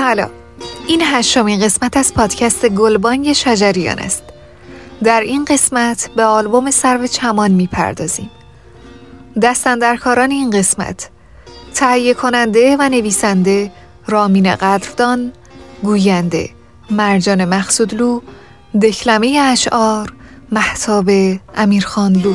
سلام. این هشتمین قسمت از پادکست گلبانگ شجریان است. در این قسمت به آلبوم سرو چمان می‌پردازیم. دستندرکاران این قسمت تهیه کننده و نویسنده رامین قدردان گوینده مرجان مقصودلو دکلمه اشعار محتاب امیرخانلو.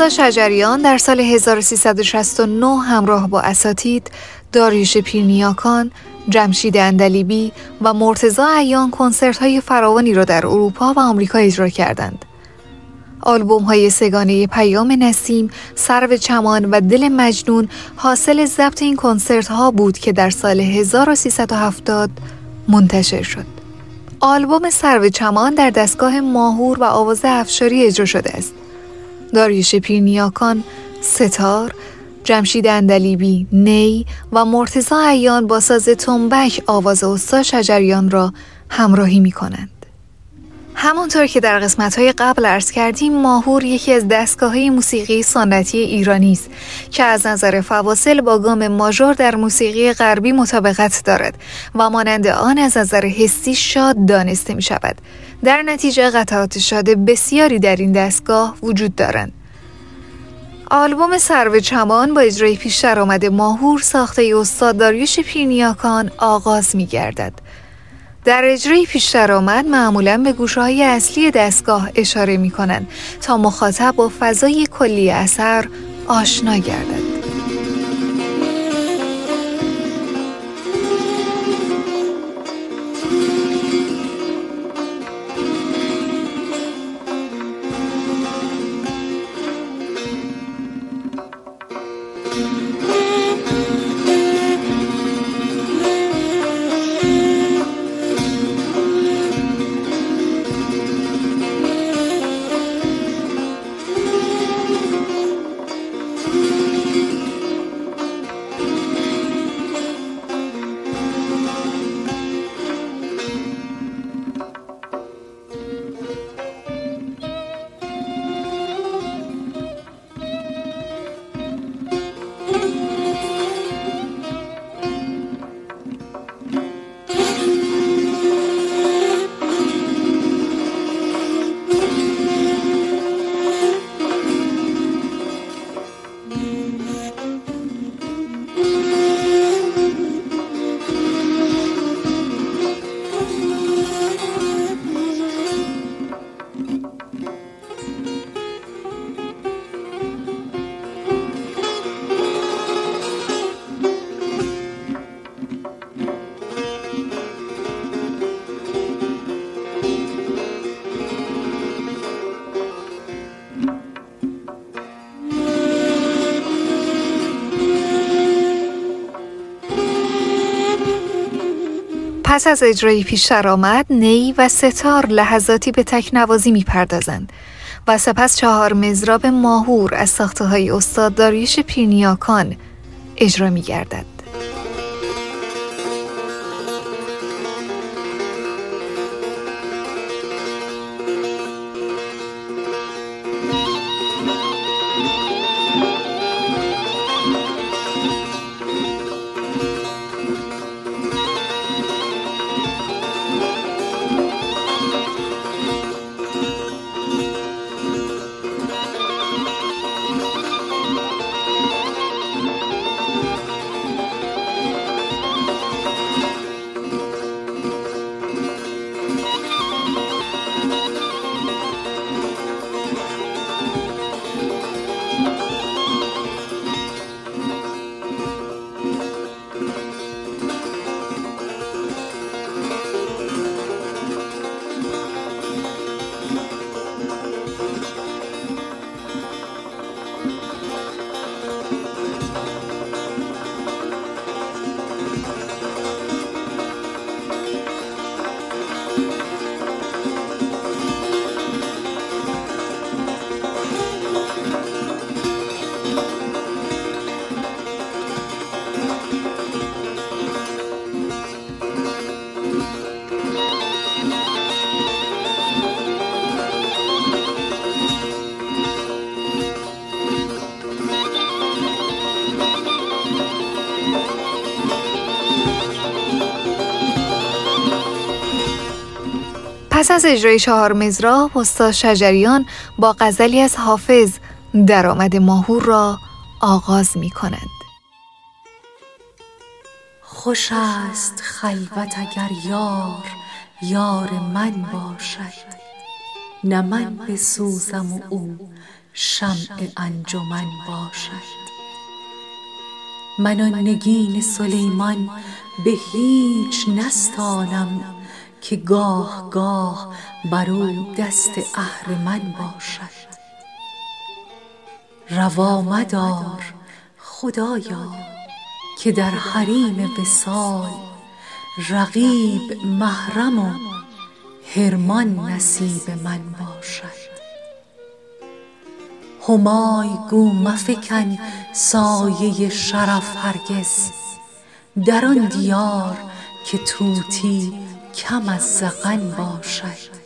آستا شجریان در سال 1369 همراه با اساتید داریوش پیرنیاکان، جمشید اندلیبی و مرتزا ایان کنسرت های فراوانی را در اروپا و آمریکا اجرا کردند. آلبوم های سگانه پیام نسیم، سرو چمان و دل مجنون حاصل ضبط این کنسرت ها بود که در سال 1370 منتشر شد. آلبوم سرو چمان در دستگاه ماهور و آواز افشاری اجرا شده است. داریوش پیرنیاکان ستار جمشید اندلیبی نی و مرتزا ایان با ساز تنبک آواز استا شجریان را همراهی می کنند. همانطور که در قسمت های قبل عرض کردیم ماهور یکی از دستگاه های موسیقی سنتی ایرانی است که از نظر فواصل با گام ماژور در موسیقی غربی مطابقت دارد و مانند آن از نظر حسی شاد دانسته می شود در نتیجه قطعات شاده بسیاری در این دستگاه وجود دارند. آلبوم سرو چمان با اجرای پیشتر آمده ماهور ساخته استاد داریوش پینیاکان آغاز می گردد. در اجرای پیشتر آمد معمولا به گوشه های اصلی دستگاه اشاره می کنند تا مخاطب با فضای کلی اثر آشنا گردد. از اجرای پیشتر آمد نی و ستار لحظاتی به تکنوازی می‌پردازند و سپس چهار مزراب ماهور از ساخته های استاد داریوش پینیاکان اجرا می گردد. از اجرای چهار مزرا استاد شجریان با غزلی از حافظ درآمد ماهور را آغاز می کنند. خوش است خلوت اگر یار یار من باشد نه من بسوزم و او شمع انجمن باشد من آن نگین سلیمان به هیچ نستانم که گاه گاه بر او دست اهرمن باشد. روا مدار خدایا که در حریم وصال رقیب محرم و حرمان نصیب من باشد. همای گو مفکن سایه شرف هرگز در آن دیار که طوطی کم از زغن باشد.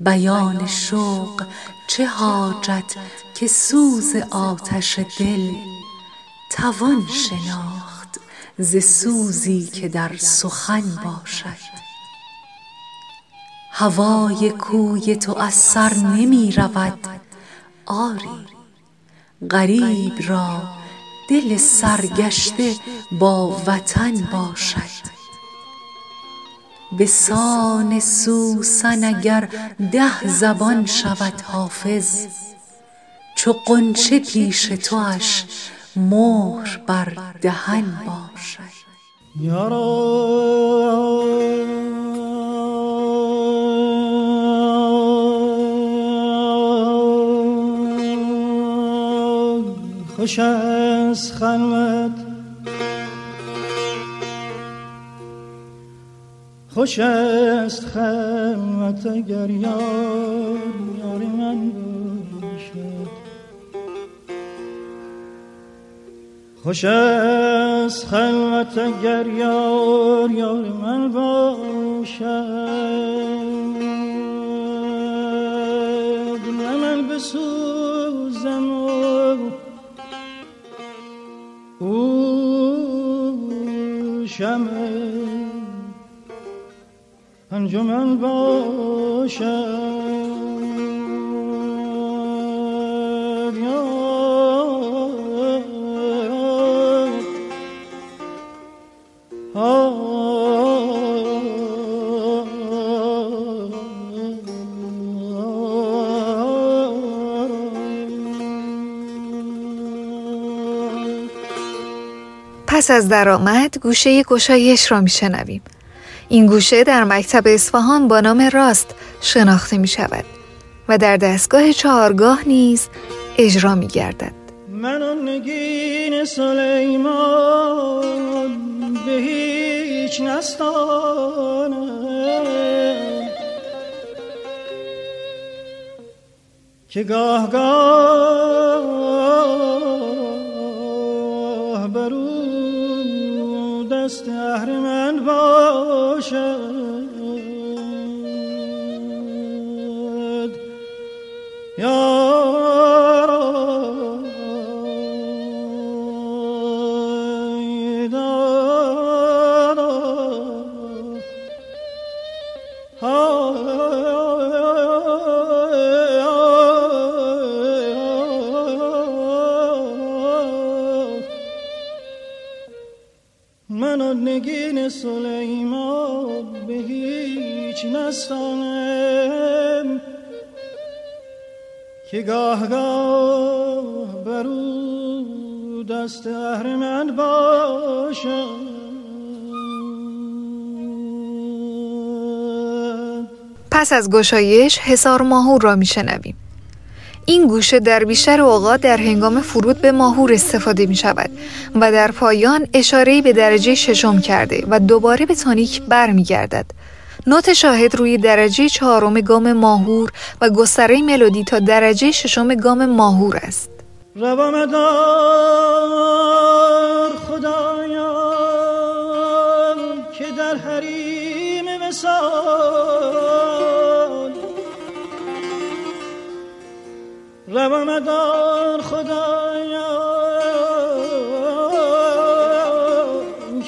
بیان شوق چه حاجت که سوز آتش دل توان شناخت ز سوزی که در سخن باشد. هوای کوی تو از سر نمی رود. آری غریب را دل سرگشته با وطن باشد. به سان سوسن اگر ده زبان شود حافظ چو غنچه پیش تواش مهر بر دهن باشد. خوش از خوش است خلوت اگر یار یار من باشد. خوش است خلوت اگر یار یار من باشد. من بسوزم او شمه انجمن باشد. پس از درآمد گوشه گشایش را میشنویم. این گوشه در مکتب اصفهان با نام راست شناخته می شود و در دستگاه چهارگاه نیز اجرا می گردد من نگین سلیمان به هیچ نستانم که گاه گاه از گشایش حسار ماهور را میشنویم این گوشه در بیشتر اوقات در هنگام فرود به ماهور استفاده می شود و در پایان اشاره به درجه ششم کرده و دوباره به تونیک برمیگردد. نوت شاهد روی درجه چهارم گام ماهور و گستره ملودی تا درجه ششم گام ماهور است. زبان مدار خدایا.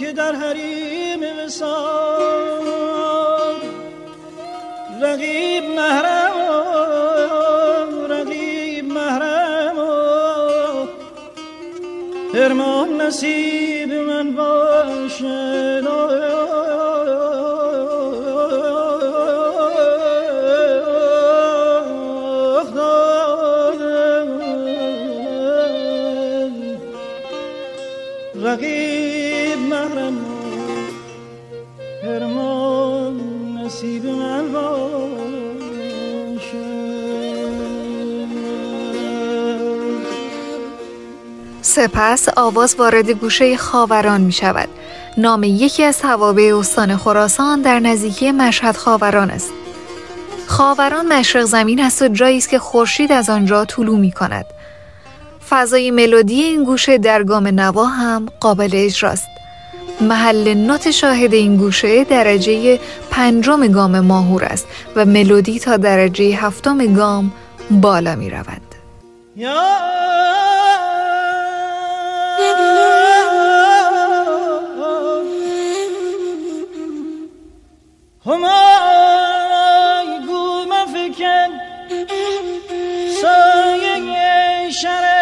که در حریم وسال رقیب محرم رقیب محرم. هرمان نصیب سپس آواز وارد گوشه خاوران می شود. نام یکی از توابع استان خراسان در نزدیکی مشهد خاوران است. خاوران مشرق زمین است و جایی است که خورشید از آنجا طلوع می کند. فضای ملودی این گوشه در گام نوا هم قابل اجراست. محل نوت شاهد این گوشه درجه پنجم گام ماهور است و ملودی تا درجه هفتم گام بالا می رود. پس از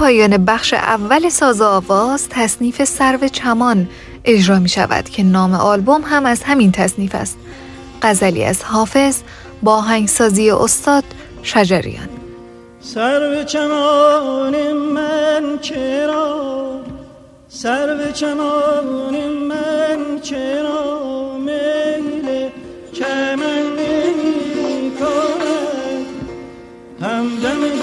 پایان بخش اول ساز آواز تصنیف سرو چمان اجرا می شود که نام آلبوم هم از همین تصنیف است. غزلی از حافظ با هنگسازی استاد شجریان. سرو چمان من چرا؟ سرو چمان من چرا میل چمن نمی کند همدم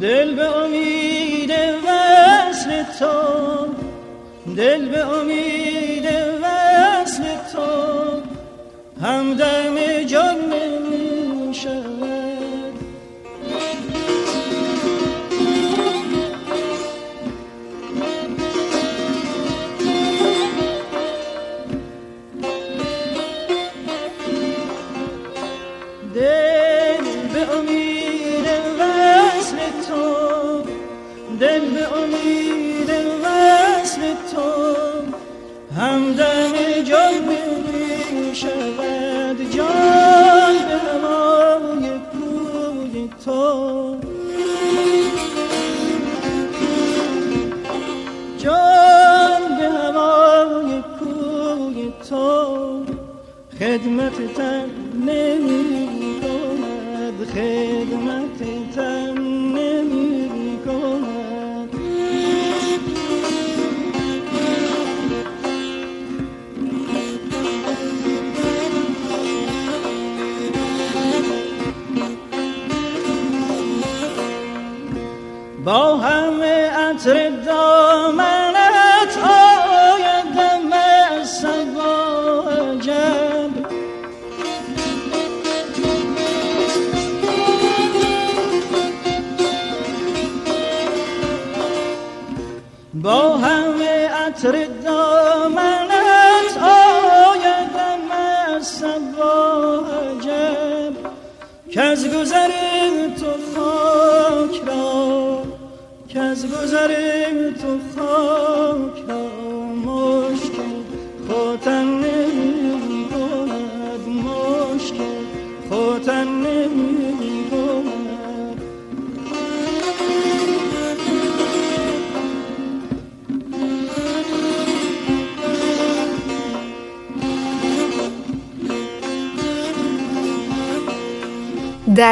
دل به امید وصل تو دل به امید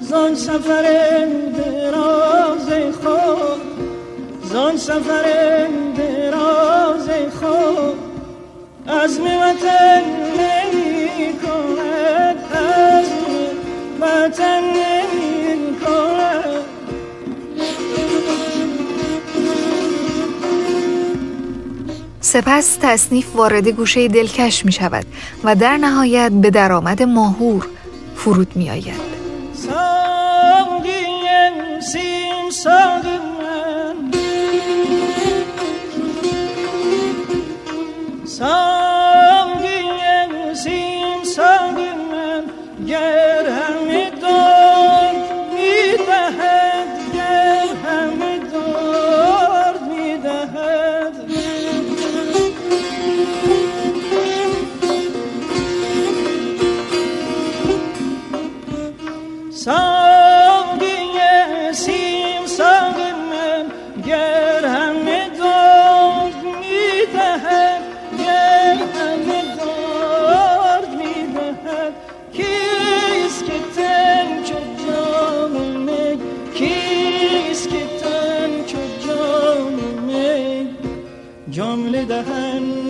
زان سفر دراز خود زان سفر دراز خود از وطن نمی کند از وطن نمی کند سپس تصنیف وارد گوشه دلکش می شود و در نهایت به درآمد ماهور فرود می آید چمان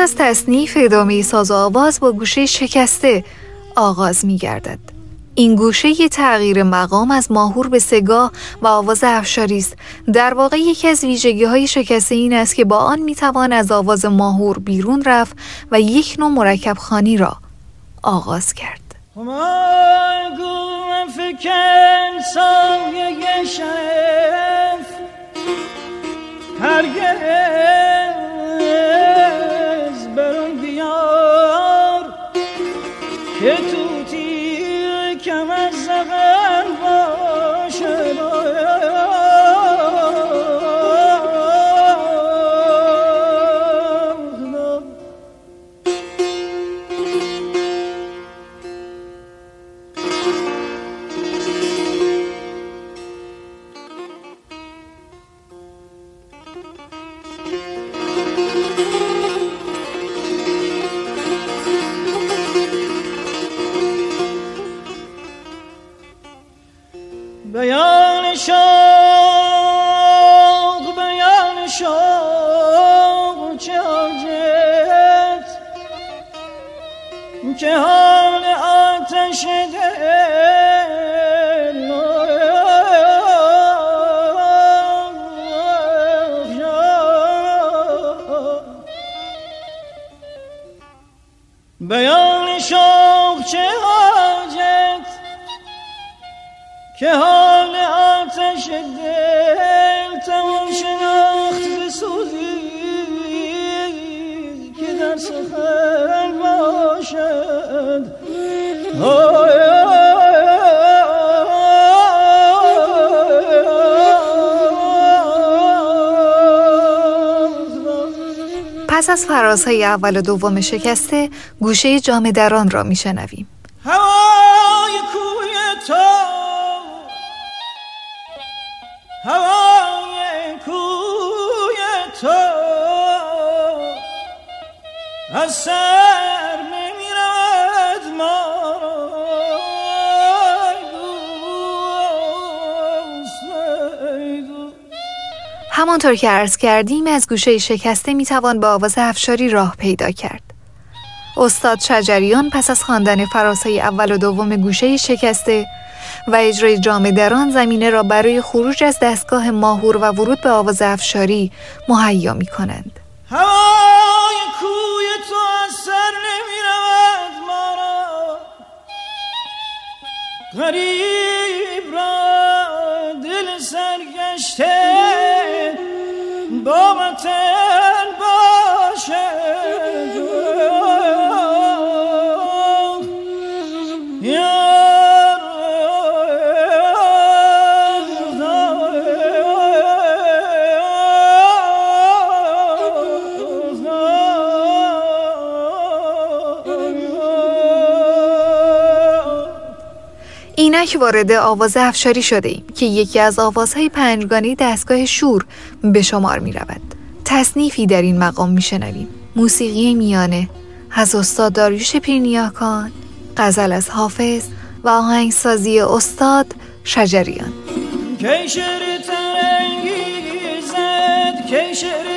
از تصنیف ادامه ساز آواز با گوشه شکسته آغاز می گردد. این گوشه یه تغییر مقام از ماهور به سگاه و آواز افشاری است. در واقع یکی از ویژگی های شکسته این است که با آن می توان از آواز ماهور بیرون رفت و یک نوع مرکب خانی را آغاز کرد. پس از فرازهای اول و دوم شکسته گوشه جام دران را میشنویم. هوای کوی تو. هوای کوی تو. از سر نمی‌رود ما. همانطور که عرض کردیم از گوشه شکسته می‌توان به آواز افشاری راه پیدا کرد. استاد شجریان پس از خواندن فراسای اول و دوم گوشه شکسته و اجرای جام دران زمینه را برای خروج از دستگاه ماهور و ورود به آواز افشاری مهیا می کنند. کوی دل سرگشته با وطن باشد اینک وارد آواز افشاری شده ایم که یکی از آوازهای پنجگانه دستگاه شور به شمار می رود. تصنیفی در این مقام می شنویم. موسیقی میانه از استاد داریوش پیرنیاکان، غزل از حافظ و آهنگسازی استاد شجریان. کیشر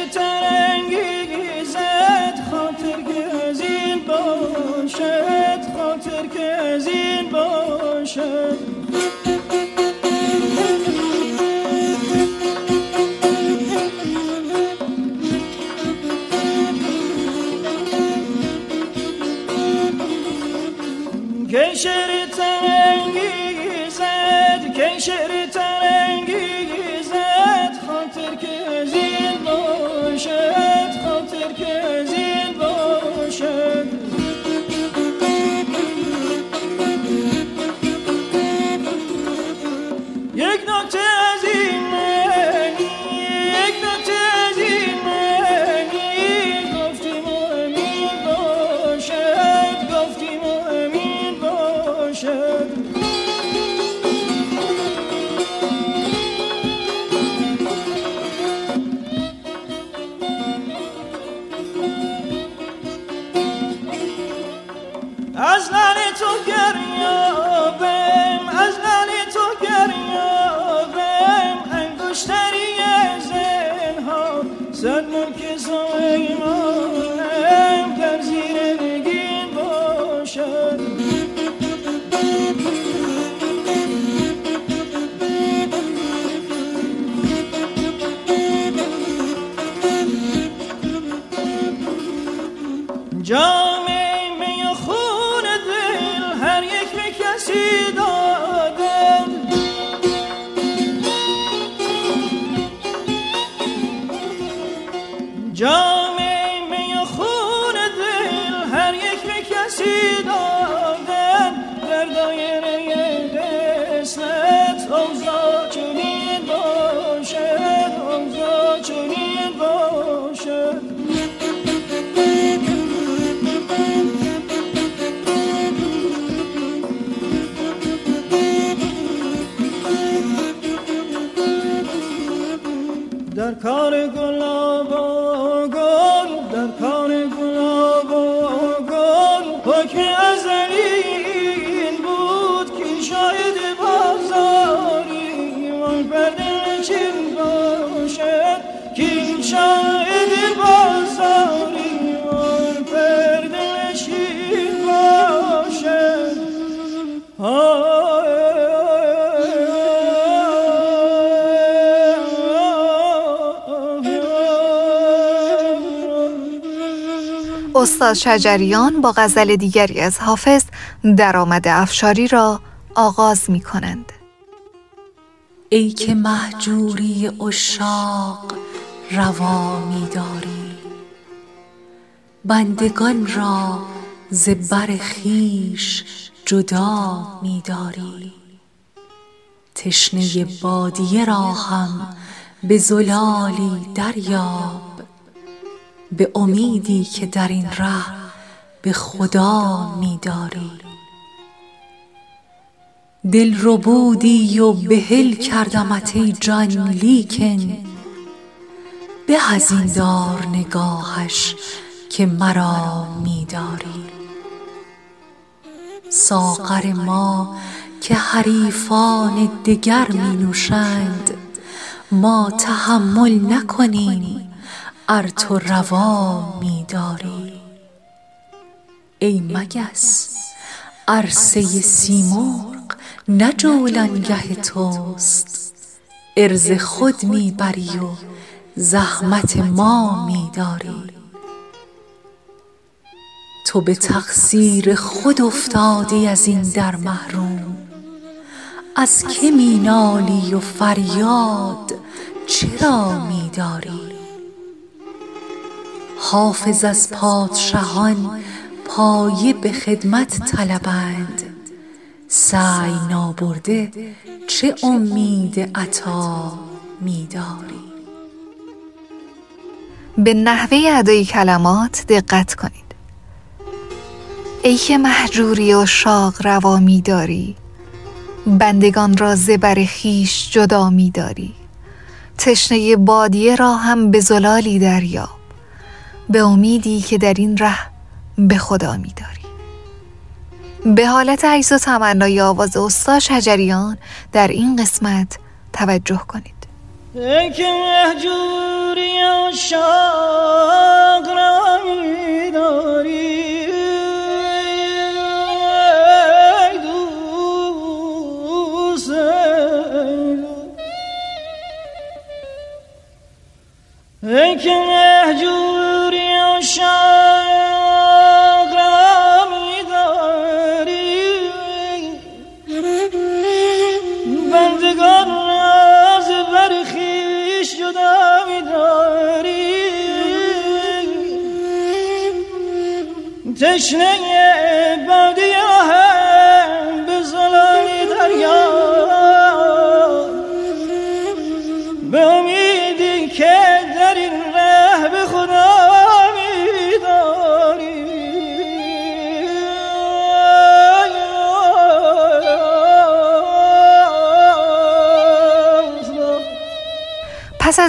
استاد شجریان با غزل دیگری از حافظ درآمد افشاری را آغاز می کنند. ای که مهجوری عشاق روا می داری بندگان را ز بر خویش جدا می داری تشنه بادیه را هم به زلالی دریاب به امیدی که در این ره به خدا میداری. دل ربودی و بهل کردمت ای جان لیکن به از این دار نگاهش که مرا میداری. ساغر ما که حریفان دگر می نوشند ما تحمل نکنیم ار تو روا می داری ای مگس عرصه سیمرغ نه جولانگه توست. عرض خود می بری و زحمت ما می داری تو به تقصیر خود افتادی از این در محروم. از که می نالی و فریاد چرا می داری حافظ از پادشهان پایه به خدمت طلبند. سعی نابرده چه امید عطا می داری به نحوه ادای کلمات دقت کنید. ای که محجوری و شاق روا می داری بندگان را زبر خیش جدا می داری تشنه بادیه را هم به زلالی دریاب. به امیدی که در این ره به خدا می داری به حالت عیز و تمنای آواز استاد شجریان در این قسمت توجه کنید. ای که محجوری و شاق را می داری ای و شاق را می داری. بندگان را ز بر خویش جدا می داری. تشنه بادی هم به زلالی دریا.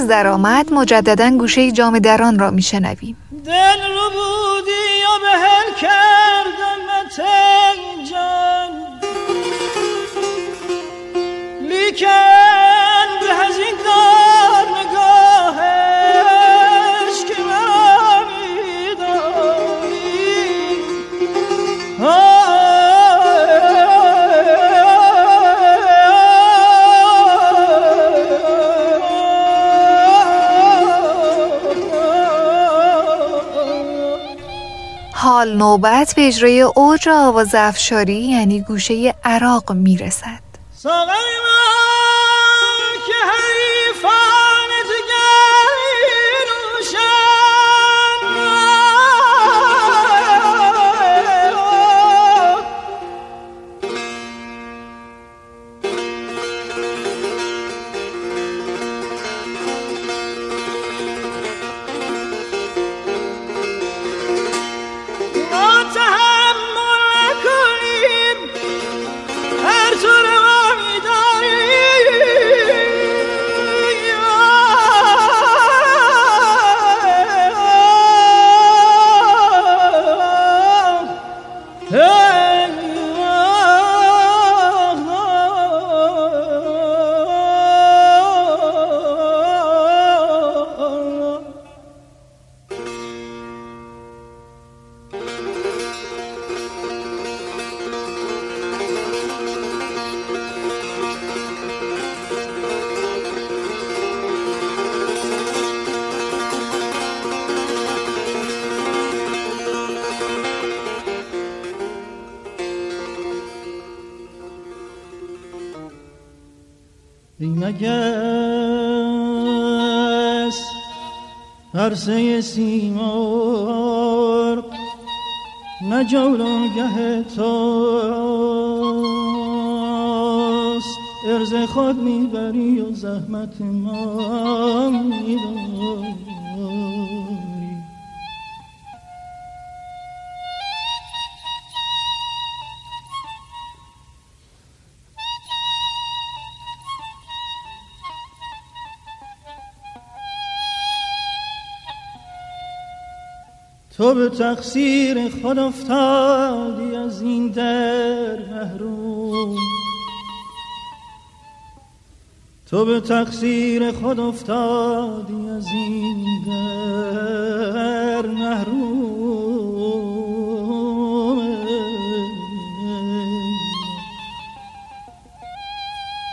از درآمد مجددا گوشه جام دران را میشنویم. دل نوبت به اجرای اوج آواز افشاری یعنی گوشه عراق می‌رسد. سیمرغ نه جولانگه توست تو به تقصیر خود افتادی از این در محروم. تو به تقصیر خود افتادی از این در محروم.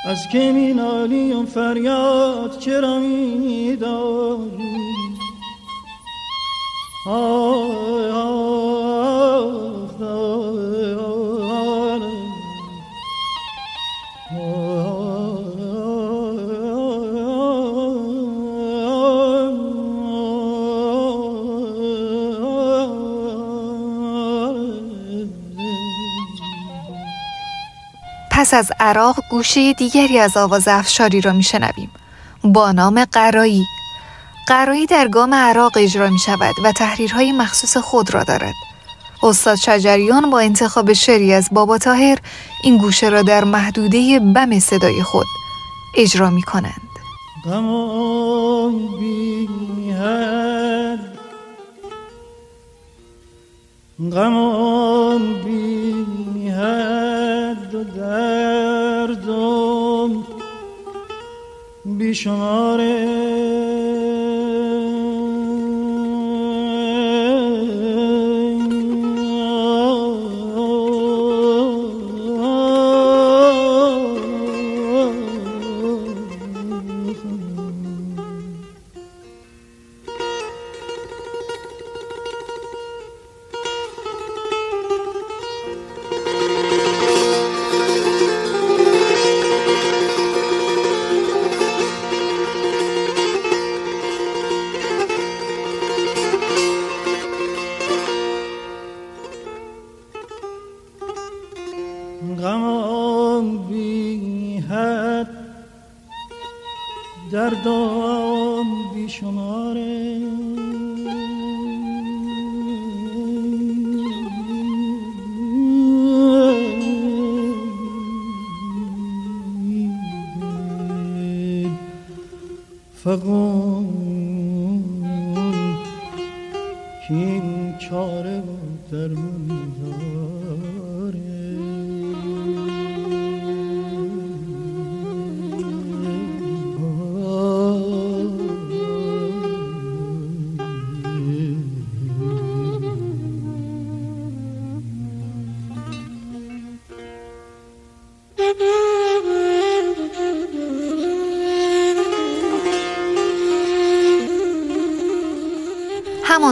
از که می نالیم فریاد چرا می داری پس از عراق گوشه دیگری از آواز افشاری را میشنویم. با نام قرایی. قرایی در گام عراق اجرا می شود و تحریرهای مخصوص خود را دارد. استاد شجریان با انتخاب شعری از بابا تاهر این گوشه را در محدوده بم صدای خود اجرا می کنند غمان بی حد و دردم فقون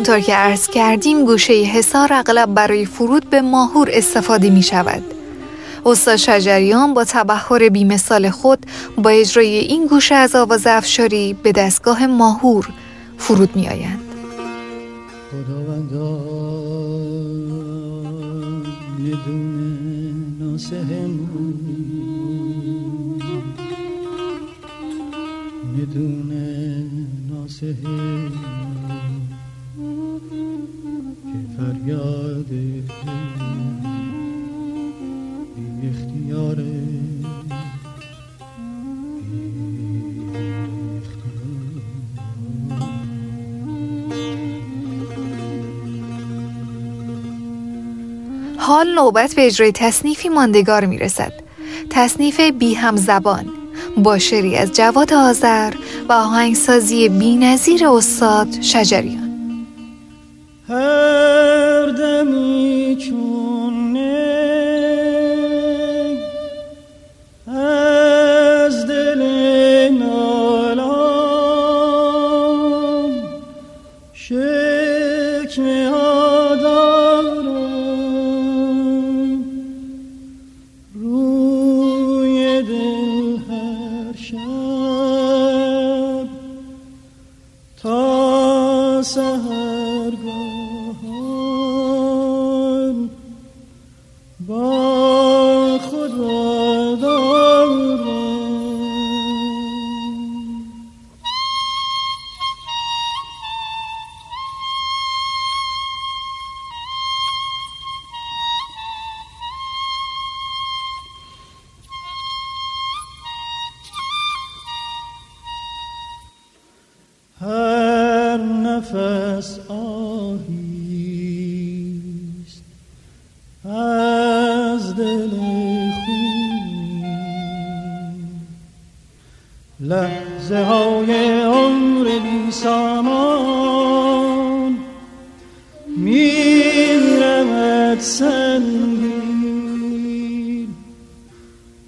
همانطور که عرض کردیم گوشه حصار اغلب برای فرود به ماهور استفاده می شود. استاد شجریان با تبخور بیمثال خود با اجرای این گوشه از آواز افشاری به دستگاه ماهور فرود می آیند. فریاد نوبت به اجرای تصنیفی ماندگار می رسد تصنیف بی هم زبان با شری از جواد آذر و آهنگسازی بی نظیر استاد شجریان. لحظه های عمر بی سامان. میرمد سنگین.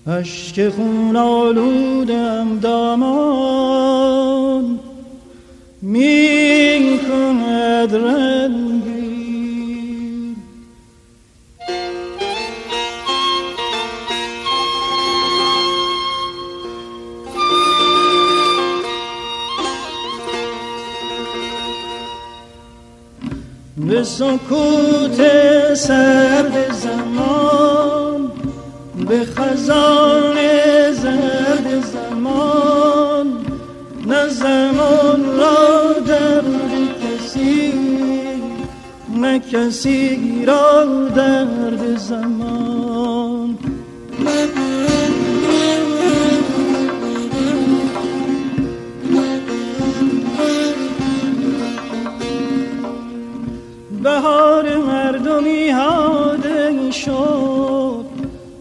عشق خون بهار مردمی هاده شد.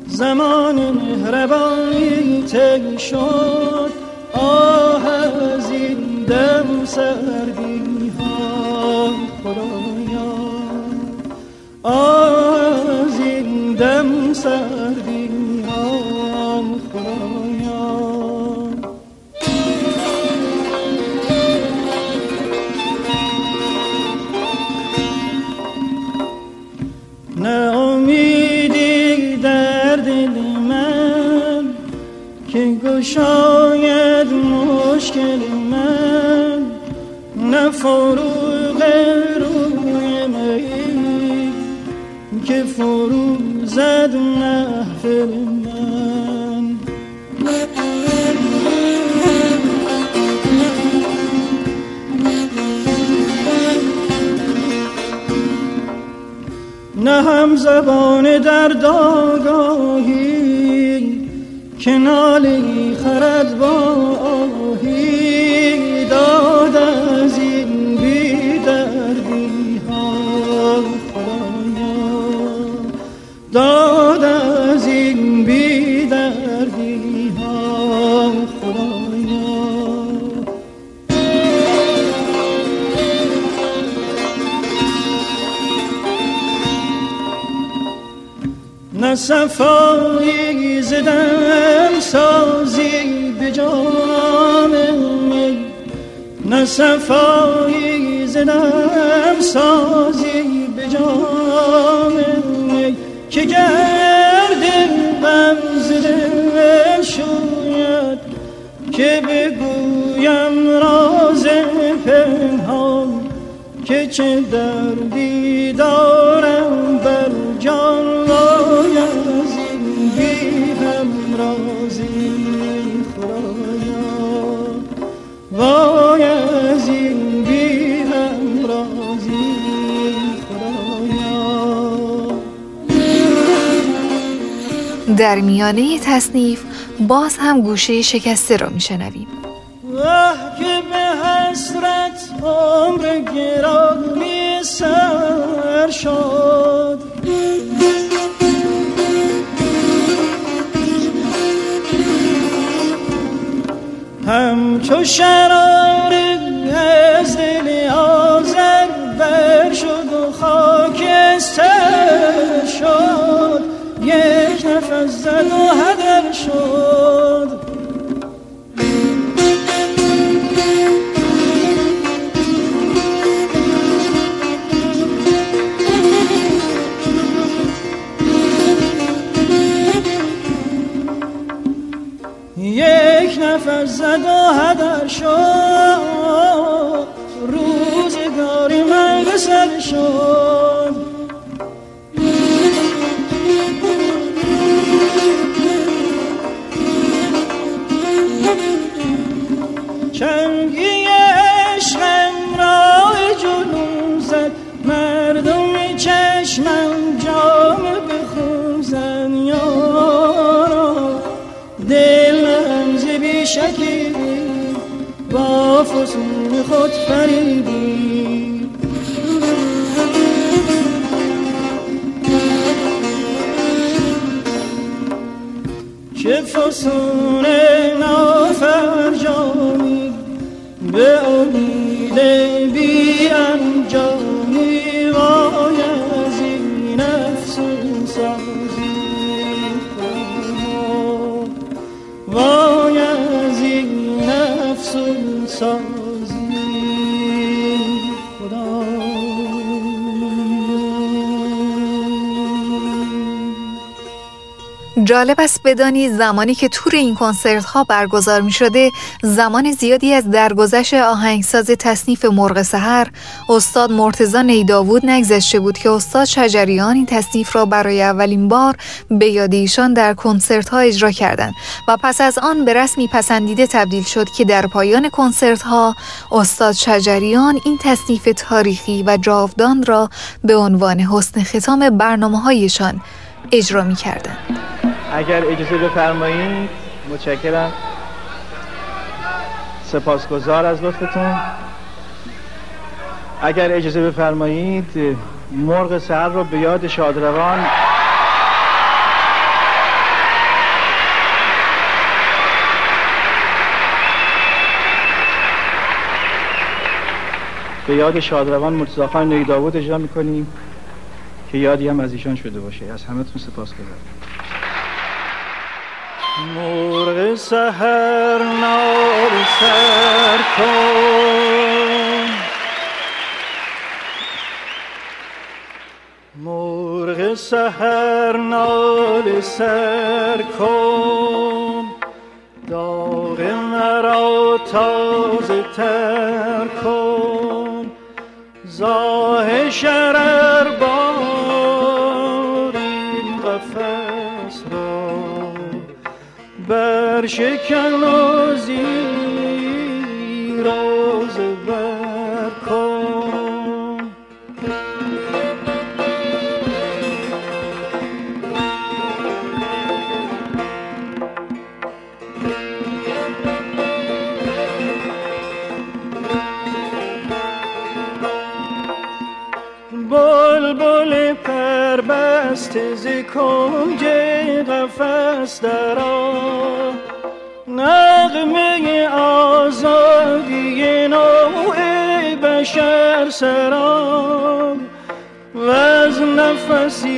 زمان مهربانی تی شد. آه از این دم سردی ها. خدایا آه از این دم سردی فروغ روی می که فرو زد محفل من. نه هم زبان در داگاهی که نالی خرد با آهی. نه زدم سازی به جام می نه زدم سازی به جام می که گرد غم زده شوید که بگویم راز پنهان. که چه دردی دارم بر جان وای از این بی همرازی خدایا. در میانه تصنیف باز هم گوشه شکسته را میشنویم. واه که به حسرت عمر گرامی سر شد. همچو شرار از دل آزر بر شد و خاکستر شد. یک نفس زد و هدر شد. زد و هدر شد روزگاری من به سر شد. فریبی چه فسون نافرجامی به جالب است بدانی زمانی که تور این کنسرت ها برگزار می شده زمان زیادی از درگذشت آهنگساز تصنیف مرغ سحر استاد مرتزا نیداوود نگذشته بود که استاد شجریان این تصنیف را برای اولین بار به یاد ایشان در کنسرت ها اجرا کردند و پس از آن به رسمی پسندیده تبدیل شد که در پایان کنسرت ها استاد شجریان این تصنیف تاریخی و جاودان را به عنوان حسن ختام برنامه هایشان اجرا می کردن. اگر اجازه بفرمایید متشکرم. سپاسگزار از لطفتون. اگر اجازه بفرمایید مرغ سهر رو به یاد شادروان. به یاد شادروان مرتضی خان نیداود اجرا می‌کنیم که یادی هم از ایشان شده باشه. از همتون سپاس گذارم مرغ سهر نار سر کن. مرغ سهر نال سر کن. داغ مرا تازه تر کن. زاه شرر بر شکن و زیراز بر کن بل بل پر بست ز کنج بشر سرام و از نفسی عرصه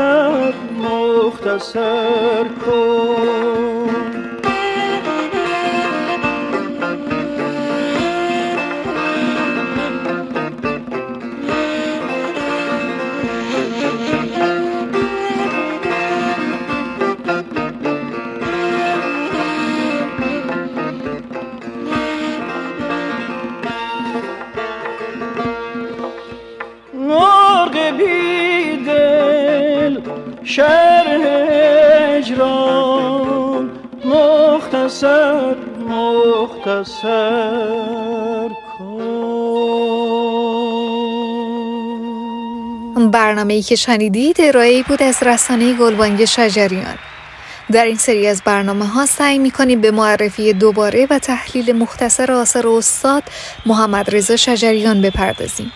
مختصر مختصر کن. برنامه ای که شنیدید ارائه بود از رسانه گلبانگ شجریان در این سری از برنامه ها سعی می کنیم به معرفی دوباره و تحلیل مختصر آثار استاد محمد رضا شجریان بپردازیم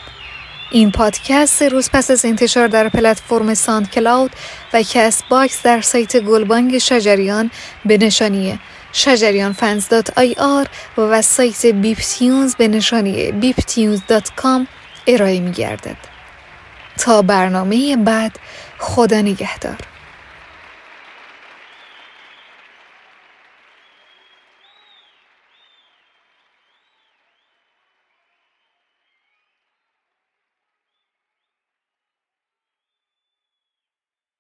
این پادکست روز پس از انتشار در پلتفرم SoundCloud و Castbox در سایت گلبانگ شجریان به نشانی شجریان fans dot ir و سایت Beeptunes به نشانی Beeptunes dot com ارائه می گردد. تا برنامه بعد خدا نگهدار.